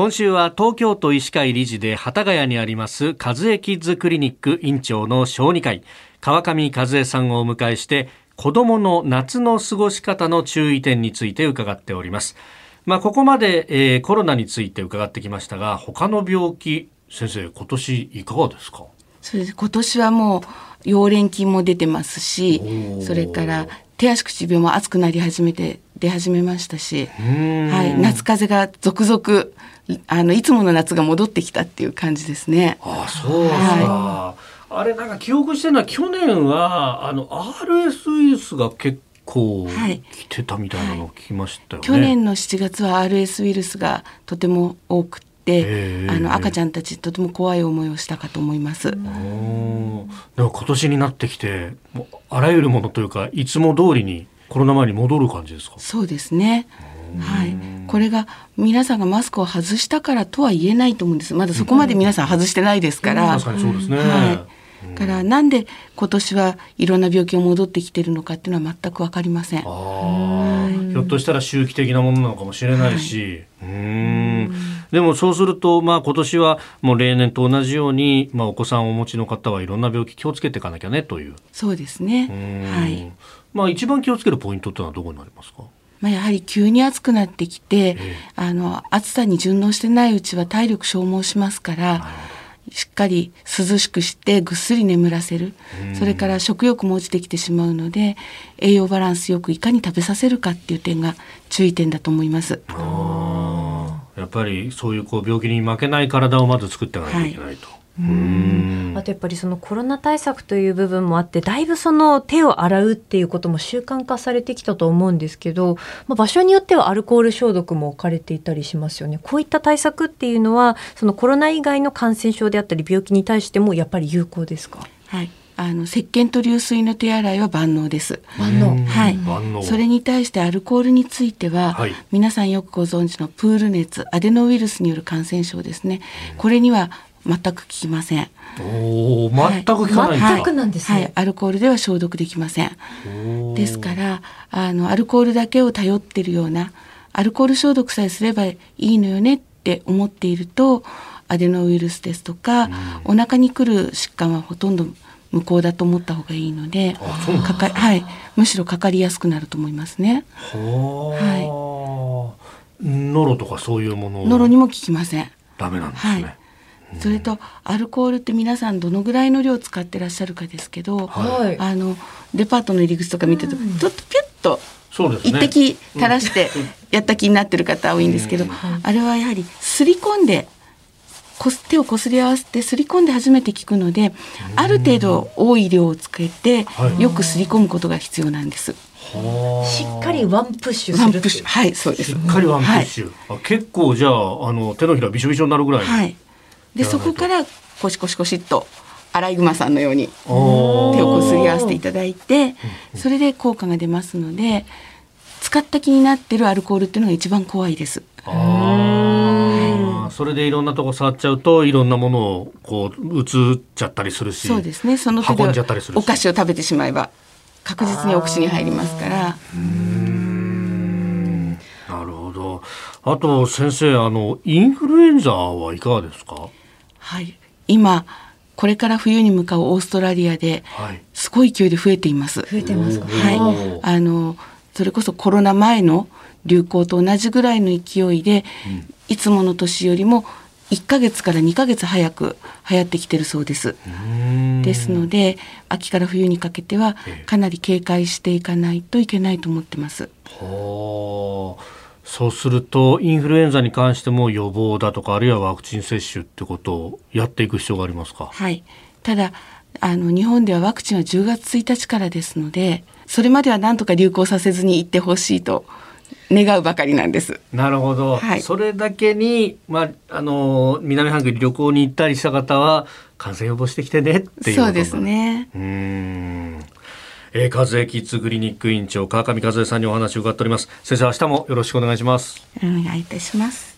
今週は東京都医師会理事で幡ヶ谷にあります和江キッズクリニック院長の小児科医川上和江さんをお迎えして子供の夏の過ごし方の注意点について伺っております。まあここまで、えー、コロナについて伺ってきましたが他の病気先生今年いかがですか？そうです。今年はもう溶連菌も出てますしそれから手足口病も暑くなり始めて出始めましたし、はい、夏風邪が続々あのいつもの夏が戻ってきたっていう感じですね。あそうですか、はい、あれなんか記憶してるのは去年はあの RS ウイルスが結構来てたみたいなのを聞きましたよね、はい、去年の7月は RS ウイルスがとても多くてあの赤ちゃんたちとても怖い思いをしたかと思います。でも今年になってきてあらゆるものというかいつも通りにコロナ前に戻る感じですか？そうですね。はい、これが皆さんがマスクを外したからとは言えないと思うんです。まだそこまで皆さん外してないですから。確かにそうですね。はい。からなんで今年はいろんな病気が戻ってきてるのかっていうのは全くわかりません。ひょっとしたら周期的なものなのかもしれないし、はい、うんでもそうすると、まあ、今年はもう例年と同じように、まあ、お子さんをお持ちの方はいろんな病気気をつけていかなきゃねという。そうですね、はい、まあ、一番気をつけるポイントってのはどこになりますか？まあ、やはり急に暑くなってきて、ええ、あの暑さに順応してないうちは体力消耗しますからしっかり涼しくしてぐっすり眠らせる。それから食欲も落ちてきてしまうので栄養バランスよくいかに食べさせるかっていう点が注意点だと思います。やっぱりそういうこう病気に負けない体をまず作っていかないといけないと。はいうん。あとやっぱりそのコロナ対策という部分もあってだいぶその手を洗うっていうことも習慣化されてきたと思うんですけど、まあ、場所によってはアルコール消毒も置かれていたりしますよね。こういった対策っていうのはそのコロナ以外の感染症であったり病気に対してもやっぱり有効ですか？はいあの石鹸と流水の手洗いは万能です。万能。はい。それに対してアルコールについては、はい、皆さんよくご存知のプール熱、アデノウイルスによる感染症ですね。これには全く効きません。おお、全く効かないんですか、なんですね、はい、アルコールでは消毒できません。ですから、あの、アルコールだけを頼ってるような、アルコール消毒さえすればいいのよねって思っていると、アデノウイルスですとか、お腹に来る疾患はほとんど無効だと思った方がいいので、かかはい、むしろかかりやすくなると思いますね。はい。ノロとかそういうもの。ノロにも効きません。ダメなんですね。はいそれとアルコールって皆さんどのぐらいの量使ってらっしゃるかですけど、はい、あのデパートの入り口とか見てると、ちょっとピュッと一滴垂らしてやった気になってる方多いんですけど、あれはやはりすり込んで手をこすり合わせてすり込んで初めて効くのである程度多い量をつけてよくすり込むことが必要なんです。しっかりワンプッシュするはいそうです。しっかりワンプッシュ、はい、結構じゃああの手のひらびしょびしょになるぐらい。はい。でそこからコシコシコシっとアライグマさんのように手をこすり合わせていただいてそれで効果が出ますので使った気になってるアルコールっていうのが一番怖いです。それでいろんなとこ触っちゃうといろんなものをこう移っちゃったりするしそうですねその運んじゃったりするお菓子を食べてしまえば確実にお口に入りますから。なるほどあと先生あのインフルエンザはいかがですか？はい今これから冬に向かうオーストラリアで、すごい勢いで増えています。増えてますか？はい。あのそれこそコロナ前の流行と同じぐらいの勢いで、うん、いつもの年よりも1ヶ月から2ヶ月早く流行ってきてるそうです。ですので秋から冬にかけてはかなり警戒していかないといけないと思ってます。はあ。そうするとインフルエンザに関しても予防だとかあるいはワクチン接種ってことをやっていく必要がありますか？はいただあの日本ではワクチンは10月1日からですのでそれまでは何とか流行させずに行ってほしいと願うばかりなんです。なるほど。はい、それだけに、まあ、あの、南半球に旅行に行ったりした方は、感染予防してきてねっていうそうですね。うん。えー、和江キッズクリニック院長川上和江さんにお話を伺っております先生明日もよろしくお願いしますお願いいたします